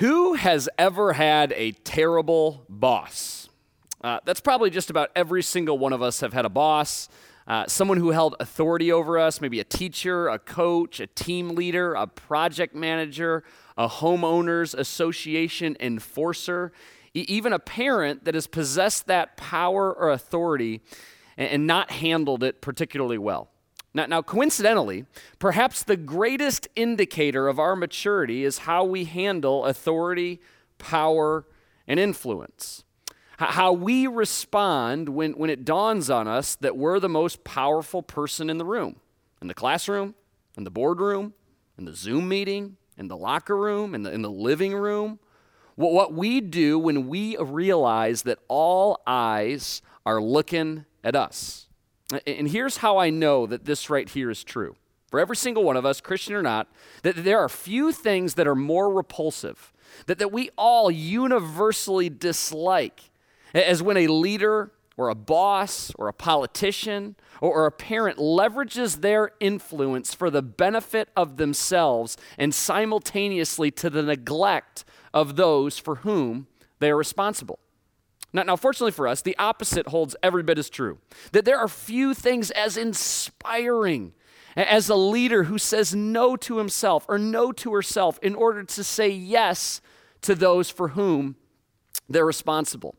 Who has ever had a terrible boss? Uh, that's probably just about every single one of us have had a boss, uh, someone who held authority over us, maybe a teacher, a coach, a team leader, a project manager, a homeowners association enforcer, e- even a parent that has possessed that power or authority and, and not handled it particularly well. Now, now, coincidentally, perhaps the greatest indicator of our maturity is how we handle authority, power, and influence. How we respond when, when it dawns on us that we're the most powerful person in the room, in the classroom, in the boardroom, in the Zoom meeting, in the locker room, in the, in the living room. What, what we do when we realize that all eyes are looking at us. And here's how I know that this right here is true. For every single one of us, Christian or not, that there are few things that are more repulsive, that, that we all universally dislike, as when a leader or a boss or a politician or, or a parent leverages their influence for the benefit of themselves and simultaneously to the neglect of those for whom they are responsible. Now, now, fortunately for us, the opposite holds every bit as true. That there are few things as inspiring as a leader who says no to himself or no to herself in order to say yes to those for whom they're responsible.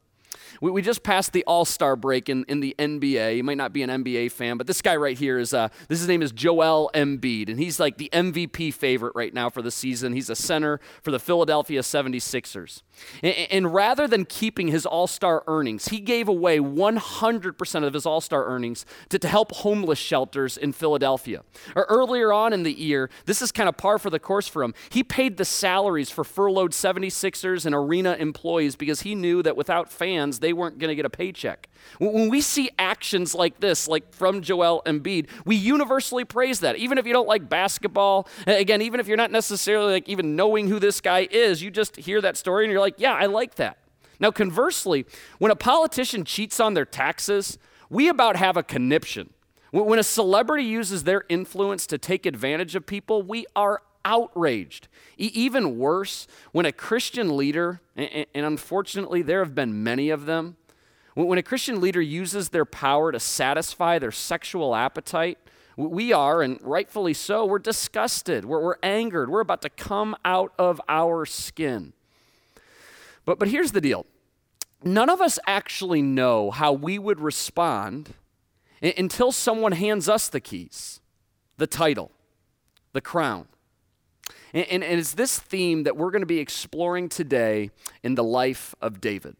We, we just passed the All Star break in, in the NBA. You might not be an NBA fan, but this guy right here is, uh, this his name is Joel Embiid, and he's like the MVP favorite right now for the season. He's a center for the Philadelphia 76ers. And, and rather than keeping his All Star earnings, he gave away 100% of his All Star earnings to, to help homeless shelters in Philadelphia. Or earlier on in the year, this is kind of par for the course for him. He paid the salaries for furloughed 76ers and arena employees because he knew that without fans, they weren't going to get a paycheck. When we see actions like this, like from Joel Embiid, we universally praise that. Even if you don't like basketball, again, even if you're not necessarily like even knowing who this guy is, you just hear that story and you're like, yeah, I like that. Now, conversely, when a politician cheats on their taxes, we about have a conniption. When a celebrity uses their influence to take advantage of people, we are outraged. E- even worse, when a Christian leader, and, and unfortunately there have been many of them, when a Christian leader uses their power to satisfy their sexual appetite, we are, and rightfully so, we're disgusted, we're, we're angered, we're about to come out of our skin. But, but here's the deal none of us actually know how we would respond until someone hands us the keys, the title, the crown. And, and, it's this theme that we're going to be exploring today in the life of David.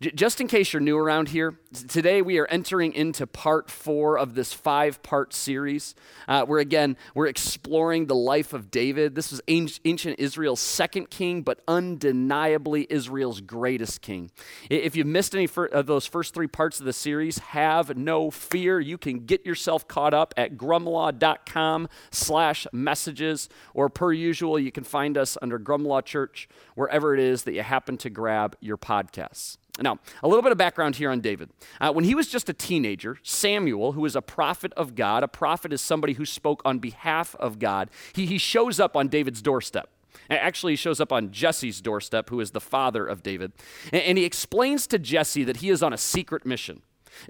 J- just in case you're new around here, today we are entering into part four of this five part series uh, where, again, we're exploring the life of David. This was ancient Israel's second king, but undeniably Israel's greatest king. If you've missed any of those first three parts of the series, have no fear. You can get yourself caught up at grumlaw.com slash messages, or per usual, you can find us under Grumlaw Church, wherever it is that you happen to grab your podcasts. Now, a little bit of background here on David. Uh, when he was just a teenager, Samuel, who is a prophet of God, a prophet is somebody who spoke on behalf of God, he, he shows up on David's doorstep. Actually, he shows up on Jesse's doorstep, who is the father of David. And, and he explains to Jesse that he is on a secret mission.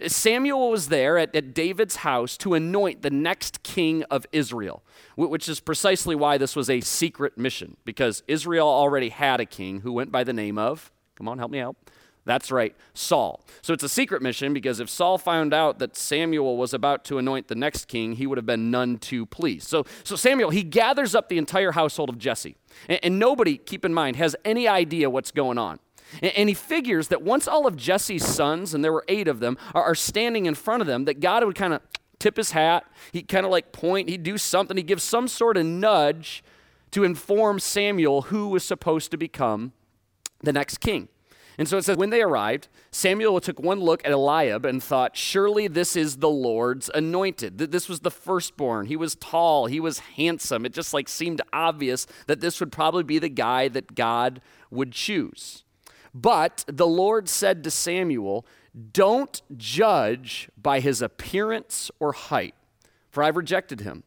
Samuel was there at, at, David's house to anoint the next king of Israel, which is precisely why this was a secret mission, because Israel already had a king who went by the name of, come on, help me out, that's right, Saul. So it's a secret mission because if Saul found out that Samuel was about to anoint the next king, he would have been none too pleased. So, so Samuel, he gathers up the entire household of Jesse. And, and nobody, keep in mind, has any idea what's going on. And, and, he figures that once all of Jesse's sons, and there were eight of them, are, are standing in front of them, that God would kind of tip his hat. He'd kind of like point, he'd do something, he'd give some sort of nudge to inform Samuel who was supposed to become the next king. And so it says, when they arrived, Samuel took one look at Eliab and thought, surely this is the Lord's anointed. This was the firstborn. He was tall, he was handsome. It just like seemed obvious that this would probably be the guy that God would choose. But the Lord said to Samuel, Don't judge by his appearance or height, for I've rejected him.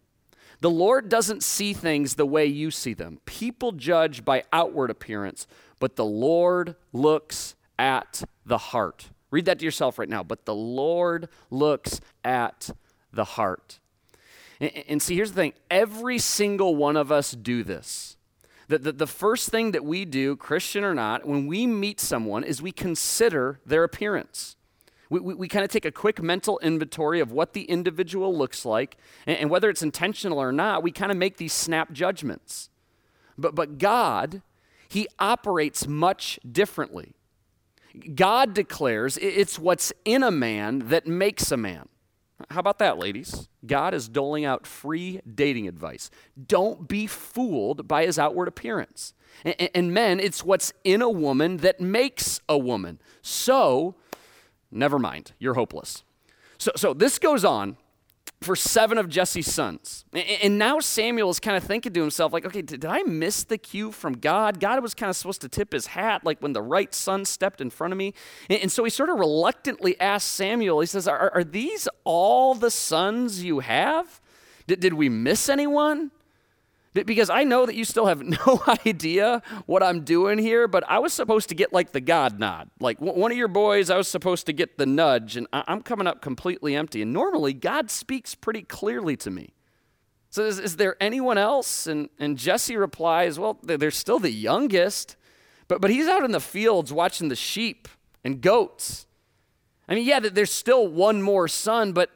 The Lord doesn't see things the way you see them. People judge by outward appearance, but the Lord looks at the heart. Read that to yourself right now. But the Lord looks at the heart. And, and see, here's the thing every single one of us do this. The, the, the first thing that we do, Christian or not, when we meet someone is we consider their appearance. We, we, we kind of take a quick mental inventory of what the individual looks like, and, and whether it's intentional or not, we kind of make these snap judgments. But, but God, He operates much differently. God declares it's what's in a man that makes a man. How about that, ladies? God is doling out free dating advice. Don't be fooled by his outward appearance. And, and, men, it's what's in a woman that makes a woman. So, never mind, you're hopeless. So, so this goes on for seven of Jesse's sons. And now Samuel is kind of thinking to himself, like, okay, did I miss the cue from God? God was kind of supposed to tip his hat, like when the right son stepped in front of me. And so he sort of reluctantly asks Samuel, he says, Are, are these all the sons you have? Did, did we miss anyone? Because I know that you still have no idea what I'm doing here, but I was supposed to get like the God nod. Like one of your boys, I was supposed to get the nudge, and I'm coming up completely empty. And normally, God speaks pretty clearly to me. So, is, is there anyone else? And, and Jesse replies, Well, they're still the youngest, but, but he's out in the fields watching the sheep and goats. I mean, yeah, there's still one more son, but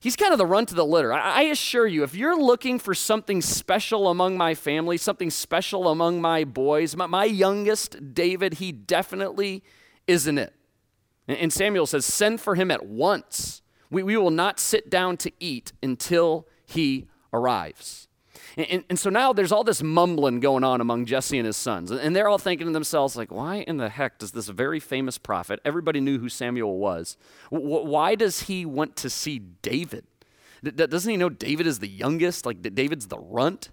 He's kind of the run to the litter. I, assure you, if you're looking for something special among my family, something special among my boys, my, youngest, David, he definitely isn't it. And, Samuel says, Send for him at once. We will not sit down to eat until he arrives. And, and, so now there's all this mumbling going on among Jesse and his sons. And they're all thinking to themselves, like, why in the heck does this very famous prophet, everybody knew who Samuel was, why does he want to see David? Doesn't he know David is the youngest? Like, David's the runt?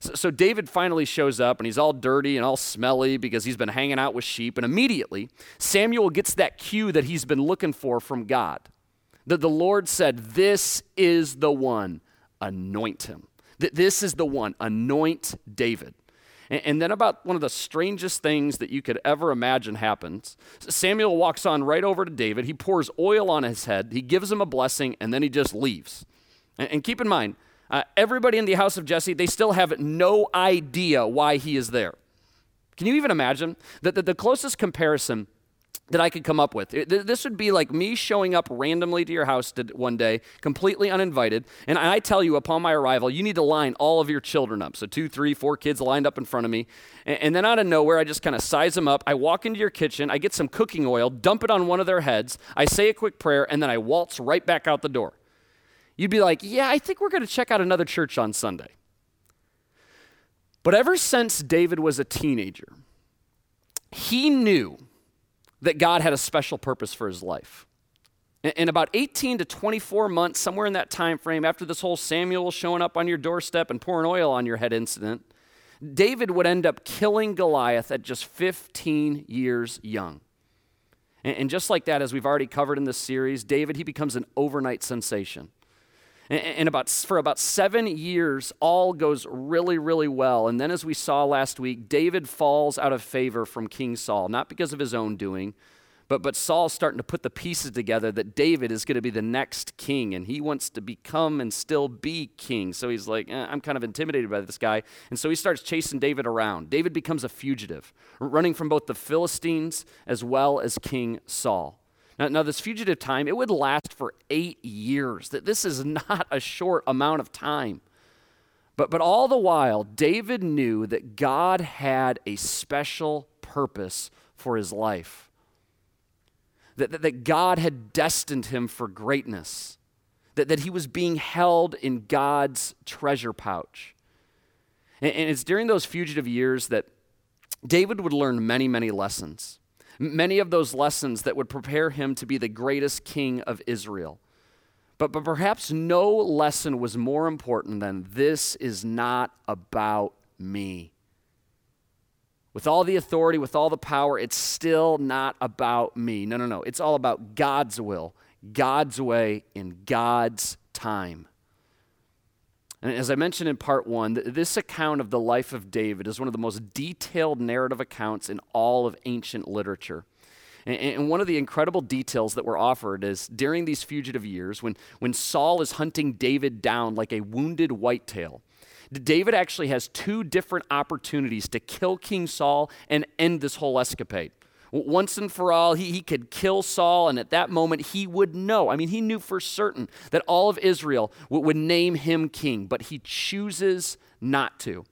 So David finally shows up and he's all dirty and all smelly because he's been hanging out with sheep. And immediately, Samuel gets that cue that he's been looking for from God. That the Lord said, This is the one, anoint him. This is the one, anoint David. And then, about one of the strangest things that you could ever imagine happens Samuel walks on right over to David. He pours oil on his head, he gives him a blessing, and then he just leaves. And keep in mind, uh, everybody in the house of Jesse, they still have no idea why he is there. Can you even imagine that the closest comparison that I could come up with. This would be like me showing up randomly to your house one day, completely uninvited, and I tell you upon my arrival, you need to line all of your children up. So, two, three, four kids lined up in front of me. And then out of nowhere, I just kind of size them up. I walk into your kitchen, I get some cooking oil, dump it on one of their heads, I say a quick prayer, and then I waltz right back out the door. You'd be like, yeah, I think we're going to check out another church on Sunday. But ever since David was a teenager, he knew that God had a special purpose for his life. In about 18 to 24 months, somewhere in that time frame, after this whole Samuel showing up on your doorstep and pouring oil on your head incident, David would end up killing Goliath at just 15 years young. And just like that, as we've already covered in this series, David, he becomes an overnight sensation. And about, for about seven years, all goes really, really well. And then, as we saw last week, David falls out of favor from King Saul, not because of his own doing, but, but Saul's starting to put the pieces together that David is going to be the next king, and he wants to become and still be king. So he's like, eh, I'm kind of intimidated by this guy. And so he starts chasing David around. David becomes a fugitive, running from both the Philistines as well as King Saul. Now, now, this fugitive time, it would last for eight years. That This is not a short amount of time. But, but all the while, David knew that God had a special purpose for his life. That, that, that God had destined him for greatness. That, that he was being held in God's treasure pouch. And, and it's during those fugitive years that David would learn many, many lessons many of those lessons that would prepare him to be the greatest king of Israel. But, but perhaps no lesson was more important than this is not about me. With all the authority, with all the power, it's still not about me. No, no, no. It's all about God's will, God's way, in God's time. And as I mentioned in part one, this account of the life of David is one of the most detailed narrative accounts in all of ancient literature. And one of the incredible details that were offered is during these fugitive years, when, when Saul is hunting David down like a wounded whitetail, David actually has two different opportunities to kill King Saul and end this whole escapade. Once and for all, he, he could kill Saul, and at that moment, he would know. I mean, he knew for certain that all of Israel would, would name him king, but he chooses not to.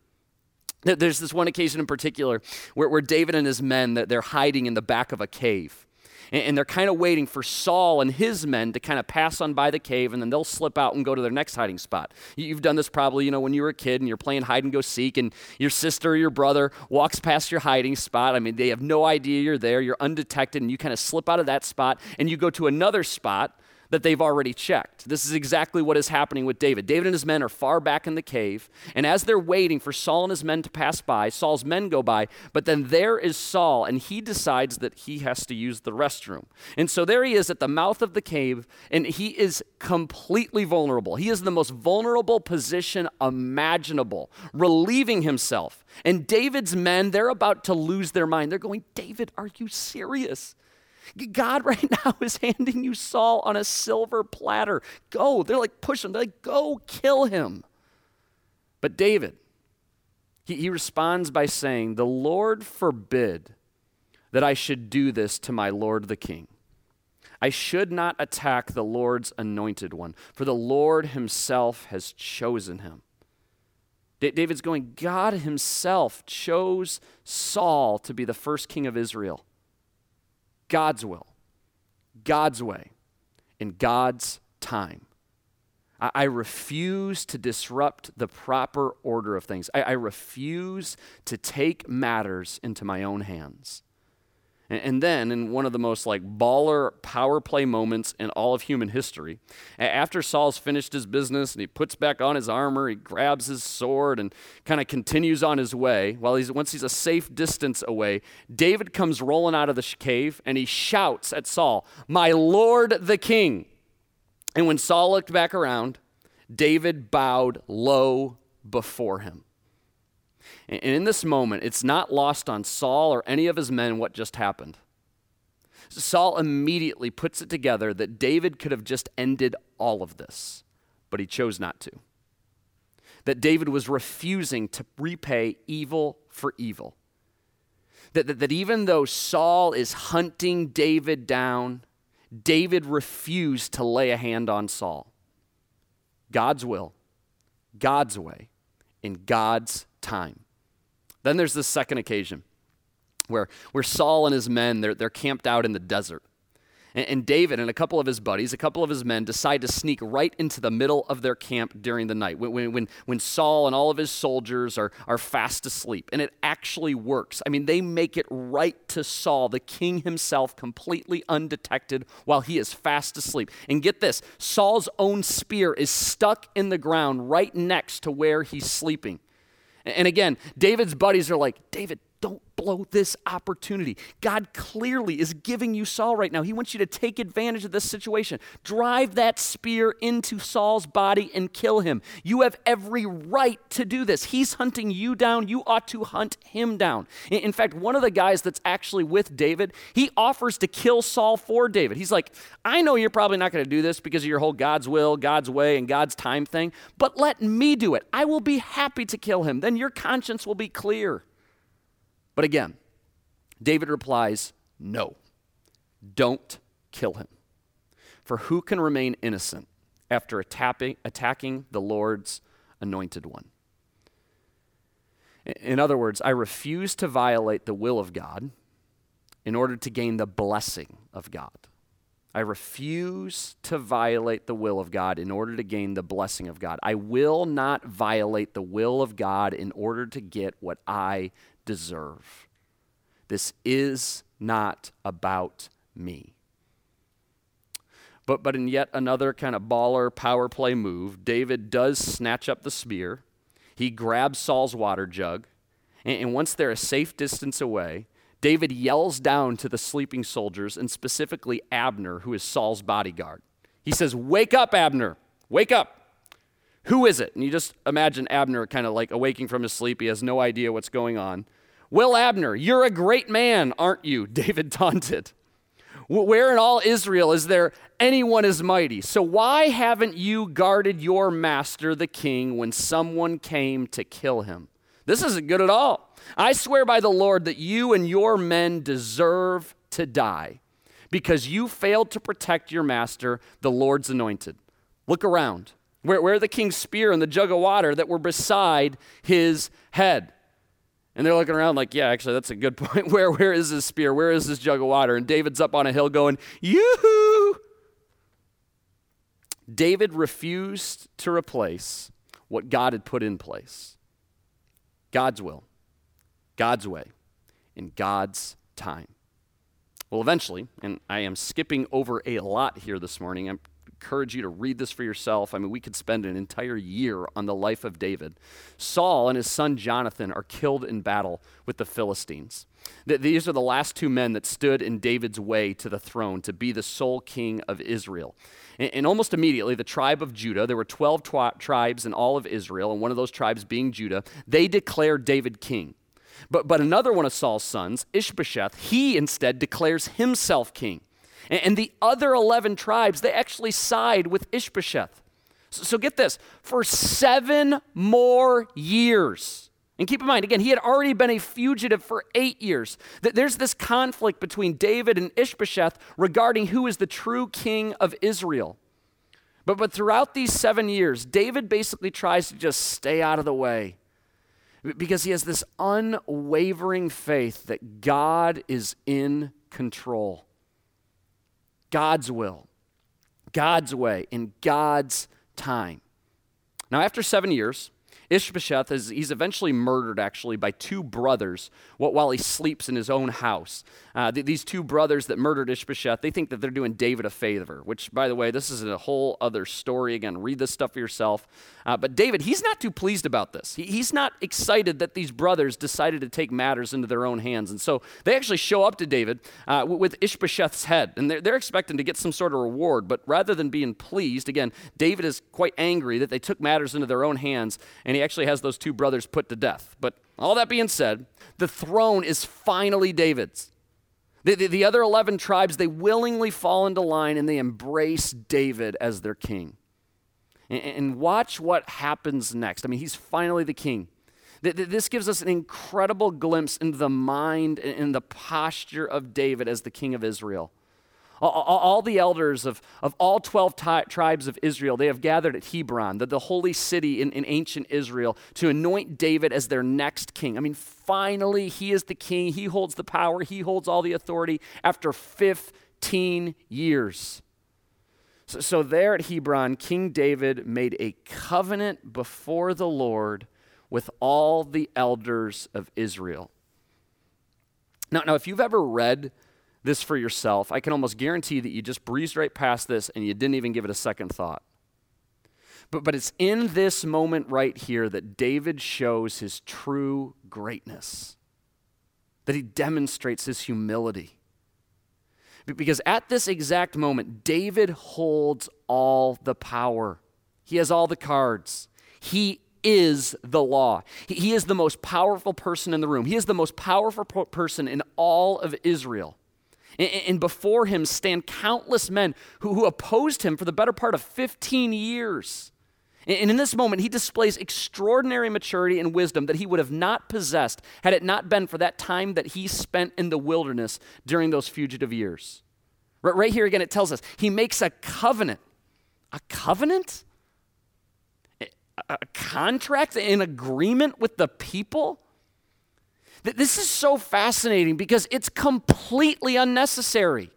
There's this one occasion in particular where, where David and his men, they're hiding in the back of a cave. And, they're kind of waiting for Saul and his men to kind of pass on by the cave, and then they'll slip out and go to their next hiding spot. You've done this probably, you know, when you were a kid and you're playing hide and go seek, and your sister or your brother walks past your hiding spot. I mean, they have no idea you're there, you're undetected, and you kind of slip out of that spot and you go to another spot that they've already checked. This is exactly what is happening with David. David and his men are far back in the cave, and as they're waiting for Saul and his men to pass by, Saul's men go by, but then there is Saul, and he decides that he has to use the restroom. And so there he is at the mouth of the cave, and he is completely vulnerable. He is in the most vulnerable position imaginable, relieving himself. And David's men, they're about to lose their mind. They're going, David, are you serious? God right now is handing you Saul on a silver platter. Go. They're like, push him. They're like, go kill him. But David, he, he responds by saying, The Lord forbid that I should do this to my Lord the king. I should not attack the Lord's anointed one, for the Lord himself has chosen him. David's going, God himself chose Saul to be the first king of Israel. God's will, God's way, in God's time. I, I refuse to disrupt the proper order of things. I, I refuse to take matters into my own hands. And then, in one of the most like baller power play moments in all of human history, after Saul's finished his business and he puts back on his armor, he grabs his sword and kind of continues on his way. While he's once he's a safe distance away, David comes rolling out of the cave and he shouts at Saul, "My lord the king!" And when Saul looked back around, David bowed low before him. And in this moment, it's not lost on Saul or any of his men what just happened. Saul immediately puts it together that David could have just ended all of this, but he chose not to. That David was refusing to repay evil for evil. That, that, that even though Saul is hunting David down, David refused to lay a hand on Saul. God's will, God's way, in God's time. Then there's this second occasion where, where Saul and his men, they're, they're camped out in the desert. And, and David and a couple of his buddies, a couple of his men, decide to sneak right into the middle of their camp during the night when, when, when Saul and all of his soldiers are, are fast asleep. And it actually works. I mean, they make it right to Saul, the king himself, completely undetected while he is fast asleep. And get this Saul's own spear is stuck in the ground right next to where he's sleeping. And again, David's buddies are like, David, don't blow this opportunity. God clearly is giving you Saul right now. He wants you to take advantage of this situation. Drive that spear into Saul's body and kill him. You have every right to do this. He's hunting you down. You ought to hunt him down. In fact, one of the guys that's actually with David, he offers to kill Saul for David. He's like, I know you're probably not going to do this because of your whole God's will, God's way, and God's time thing, but let me do it. I will be happy to kill him. Then your conscience will be clear. But again, David replies, No, don't kill him. For who can remain innocent after attacking, the Lord's anointed one? In other words, I refuse to violate the will of God in order to gain the blessing of God. I refuse to violate the will of God in order to gain the blessing of God. I will not violate the will of God in order to get what I deserve. This is not about me. But, but in yet another kind of baller power play move, David does snatch up the spear. He grabs Saul's water jug. And, and once they're a safe distance away, David yells down to the sleeping soldiers, and specifically Abner, who is Saul's bodyguard. He says, Wake up, Abner! Wake up! Who is it? And you just imagine Abner kind of like awaking from his sleep. He has no idea what's going on. Will Abner, you're a great man, aren't you? David taunted. Where in all Israel is there anyone as mighty? So why haven't you guarded your master, the king, when someone came to kill him? This isn't good at all. I swear by the Lord that you and your men deserve to die because you failed to protect your master, the Lord's anointed. Look around. Where, where the king's spear and the jug of water that were beside his head? And they're looking around like, yeah, actually, that's a good point. Where, where is his spear? Where is this jug of water? And David's up on a hill going, yoo-hoo! David refused to replace what God had put in place. God's will, God's way, in God's time. Well, eventually, and I am skipping over a lot here this morning, I'm encourage you to read this for yourself. I mean, we could spend an entire year on the life of David. Saul and his son Jonathan are killed in battle with the Philistines. These are the last two men that stood in David's way to the throne to be the sole king of Israel. And almost immediately, the tribe of Judah, there were 12 twi- tribes in all of Israel, and one of those tribes being Judah, they declared David king. But, but another one of Saul's sons, Ishbosheth, he instead declares himself king. And the other 11 tribes, they actually side with Ishbosheth. So get this for seven more years. And keep in mind, again, he had already been a fugitive for eight years. There's this conflict between David and Ishbosheth regarding who is the true king of Israel. But, but throughout these seven years, David basically tries to just stay out of the way because he has this unwavering faith that God is in control. God's will, God's way, in God's time. Now, after seven years, Ishbosheth is he's eventually murdered actually by two brothers while he sleeps in his own house. Uh, th- these two brothers that murdered Ishbosheth, they think that they're doing David a favor. Which, by the way, this is a whole other story. Again, read this stuff for yourself. Uh, but David, he's not too pleased about this. He, he's not excited that these brothers decided to take matters into their own hands, and so they actually show up to David uh, with Ishbosheth's head, and they're, they're expecting to get some sort of reward. But rather than being pleased, again, David is quite angry that they took matters into their own hands, and he actually has those two brothers put to death. But all that being said, the throne is finally David's. The, the, the, other 11 tribes, they willingly fall into line and they embrace David as their king. And, and watch what happens next. I mean, he's finally the king. This gives us an incredible glimpse into the mind and the posture of David as the king of Israel. All, all, the elders of, of all 12 t- tribes of Israel, they have gathered at Hebron, the, the holy city in, in ancient Israel, to anoint David as their next king. I mean, finally, he is the king. He holds the power, he holds all the authority after 15 years. So, so there at Hebron, King David made a covenant before the Lord with all the elders of Israel. Now, now if you've ever read this for yourself, I can almost guarantee that you just breezed right past this and you didn't even give it a second thought. But, but it's in this moment right here that David shows his true greatness, that he demonstrates his humility. Because at this exact moment, David holds all the power, he has all the cards. He is the law. He, he is the most powerful person in the room. He is the most powerful person in all of Israel. And before him stand countless men who, opposed him for the better part of 15 years. And in this moment, he displays extraordinary maturity and wisdom that he would have not possessed had it not been for that time that he spent in the wilderness during those fugitive years. Right here again, it tells us he makes a covenant. A covenant? A contract, an agreement with the people? This is so fascinating because it's completely unnecessary.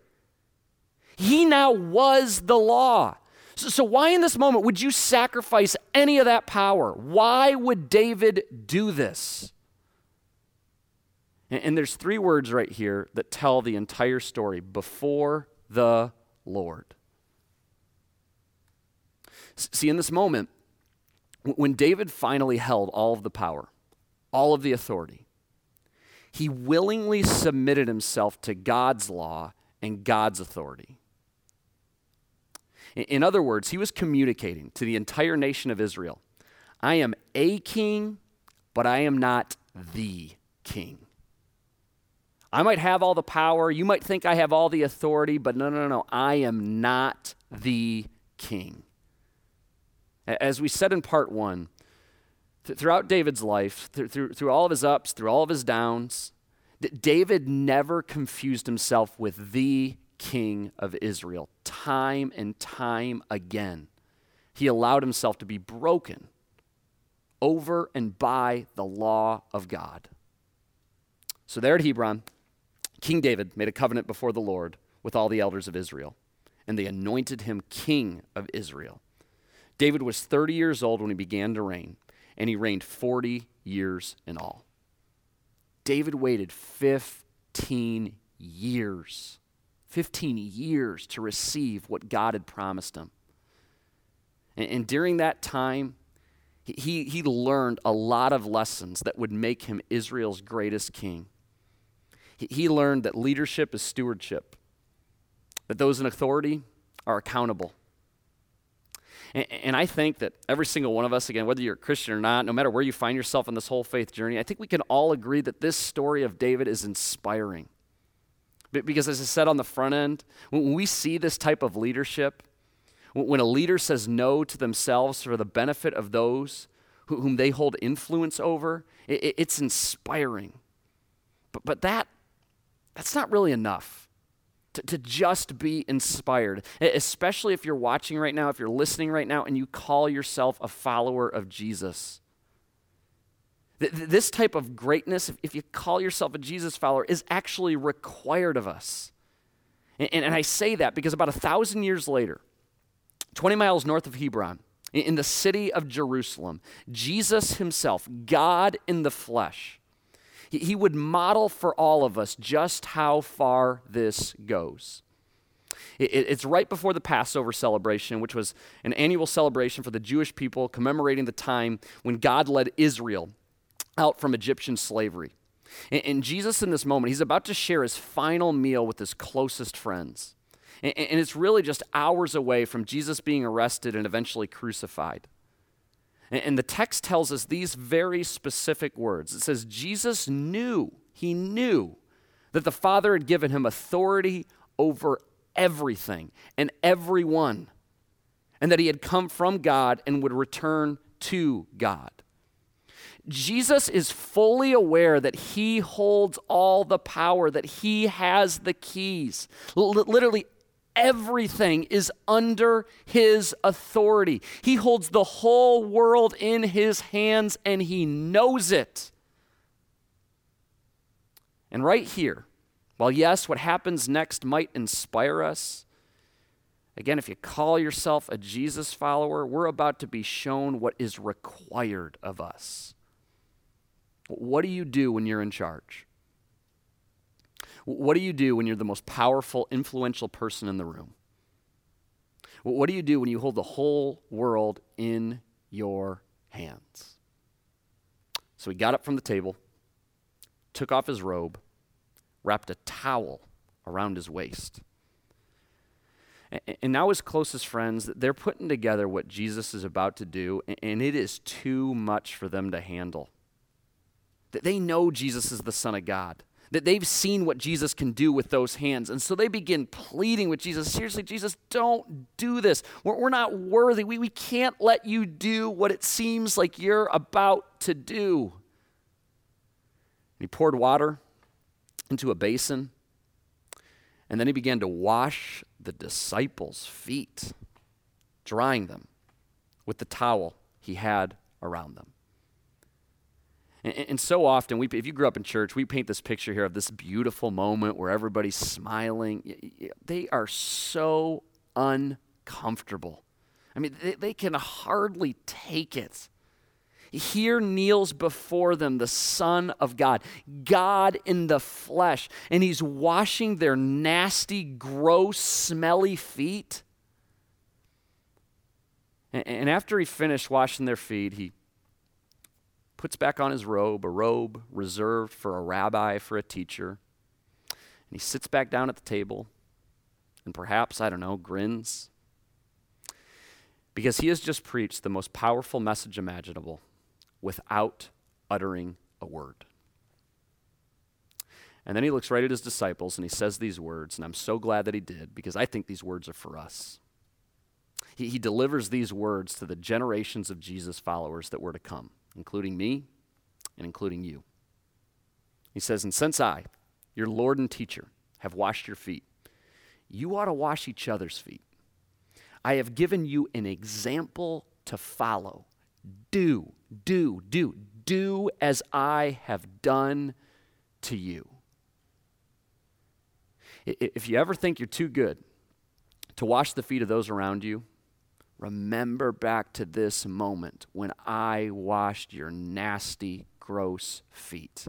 He now was the law. So, so, why in this moment would you sacrifice any of that power? Why would David do this? And, and there's three words right here that tell the entire story before the Lord. See, in this moment, when David finally held all of the power, all of the authority, he willingly submitted himself to God's law and God's authority. In other words, he was communicating to the entire nation of Israel I am a king, but I am not the king. I might have all the power. You might think I have all the authority, but no, no, no. I am not the king. As we said in part one, th- throughout David's life, th- through, through all of his ups, through all of his downs, D- David never confused himself with the king of Israel. Time and time again, he allowed himself to be broken over and by the law of God. So, there at Hebron, King David made a covenant before the Lord with all the elders of Israel, and they anointed him king of Israel. David was 30 years old when he began to reign, and he reigned 40 years in all. David waited 15 years, 15 years to receive what God had promised him. And, and during that time, he, he learned a lot of lessons that would make him Israel's greatest king. He, he learned that leadership is stewardship, that those in authority are accountable and, and, I think that every single one of us, again, whether you're a Christian or not, no matter where you find yourself in this whole faith journey, I think we can all agree that this story of David is inspiring. Because, as I said on the front end, when we see this type of leadership, when a leader says no to themselves for the benefit of those whom they hold influence over, it's inspiring. But, but that, that's not really enough to, to just be inspired, especially if you're watching right now, if you're listening right now, and you call yourself a follower of Jesus. This type of greatness, if you call yourself a Jesus follower, is actually required of us. And, and, I say that because about a thousand years later, 20 miles north of Hebron, in the city of Jerusalem, Jesus himself, God in the flesh, he would model for all of us just how far this goes. It's right before the Passover celebration, which was an annual celebration for the Jewish people commemorating the time when God led Israel out from Egyptian slavery. And Jesus, in this moment, he's about to share his final meal with his closest friends. And it's really just hours away from Jesus being arrested and eventually crucified. And the text tells us these very specific words. It says, Jesus knew, he knew that the Father had given him authority over everything and everyone, and that he had come from God and would return to God. Jesus is fully aware that he holds all the power, that he has the keys. L- literally, everything is under his authority. He holds the whole world in his hands and he knows it. And right here, while yes, what happens next might inspire us, again, if you call yourself a Jesus follower, we're about to be shown what is required of us. What do you do when you're in charge? What do you do when you're the most powerful, influential person in the room? What do you do when you hold the whole world in your hands? So he got up from the table, took off his robe, wrapped a towel around his waist. And now his closest friends, they're putting together what Jesus is about to do, and it is too much for them to handle. They know Jesus is the Son of God that they've seen what Jesus can do with those hands. And so they begin pleading with Jesus seriously, Jesus, don't do this. We're, we're not worthy. We, we can't let you do what it seems like you're about to do. And he poured water into a basin, and then he began to wash the disciples' feet, drying them with the towel he had around them. And, and, so often, we, if you grew up in church, we paint this picture here of this beautiful moment where everybody's smiling. They are so uncomfortable. I mean, they, they can hardly take it. Here kneels before them the Son of God, God in the flesh, and He's washing their nasty, gross, smelly feet. And, and after He finished washing their feet, He puts back on his robe, a robe reserved for a rabbi, for a teacher. And he sits back down at the table and perhaps, I don't know, grins, Because he has just preached the most powerful message imaginable without uttering a word. And then he looks right at his disciples and he says these words, and I'm so glad that he did because I think these words are for us. He, he delivers these words to the generations of Jesus followers that were to come, including me and including you. He says, And since I, your Lord and teacher, have washed your feet, you ought to wash each other's feet. I have given you an example to follow. Do, do, do, do as I have done to you. If you ever think you're too good to wash the feet of those around you, remember back to this moment when I washed your nasty, gross feet.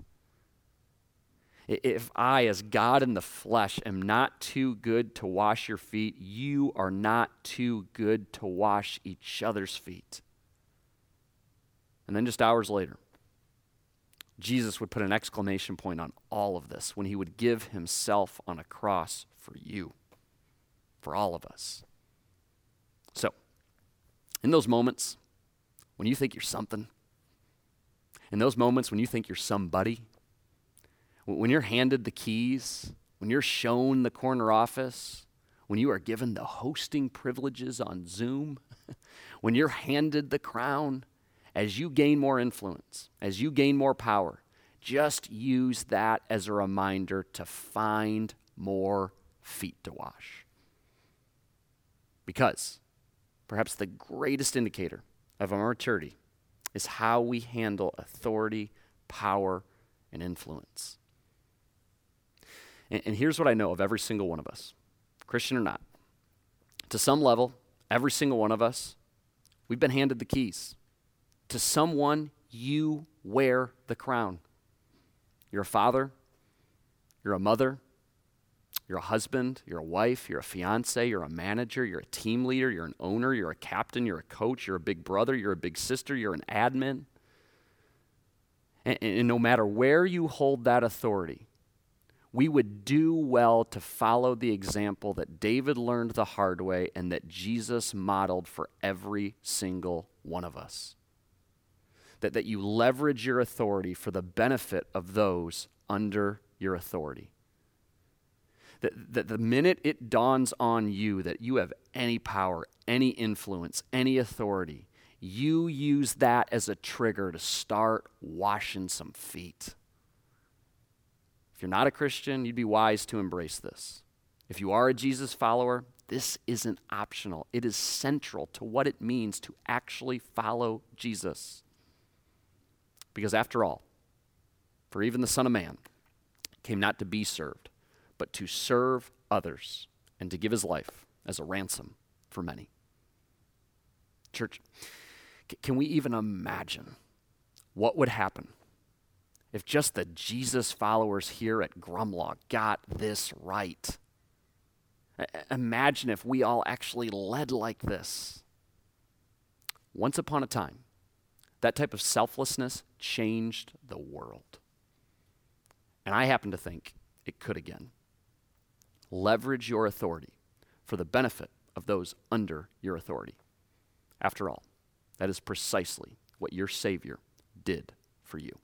If I, as God in the flesh, am not too good to wash your feet, you are not too good to wash each other's feet. And then just hours later, Jesus would put an exclamation point on all of this when he would give himself on a cross for you, for all of us. So, in those moments when you think you're something, in those moments when you think you're somebody, when you're handed the keys, when you're shown the corner office, when you are given the hosting privileges on Zoom, when you're handed the crown, as you gain more influence, as you gain more power, just use that as a reminder to find more feet to wash. Because perhaps the greatest indicator of our maturity is how we handle authority, power, and influence. And, and here's what I know of every single one of us, Christian or not. To some level, every single one of us, we've been handed the keys. To someone, you wear the crown. You're a father, you're a mother, you're a husband, you're a wife, you're a fiance, you're a manager, you're a team leader, you're an owner, you're a captain, you're a coach, you're a big brother, you're a big sister, you're an admin. And, and no matter where you hold that authority, we would do well to follow the example that David learned the hard way and that Jesus modeled for every single one of us. That, that you leverage your authority for the benefit of those under your authority. That, that the minute it dawns on you that you have any power, any influence, any authority, you use that as a trigger to start washing some feet. If you're not a Christian, you'd be wise to embrace this. If you are a Jesus follower, this isn't optional. It is central to what it means to actually follow Jesus. Because after all, for even the Son of Man came not to be served, but to serve others and to give his life as a ransom for many. Church, can we even imagine what would happen if just the Jesus followers here at Grumlaw got this right. Imagine if we all actually led like this. Once upon a time, that type of selflessness changed the world. And I happen to think it could again. Leverage your authority for the benefit of those under your authority. After all, that is precisely what your Savior did for you.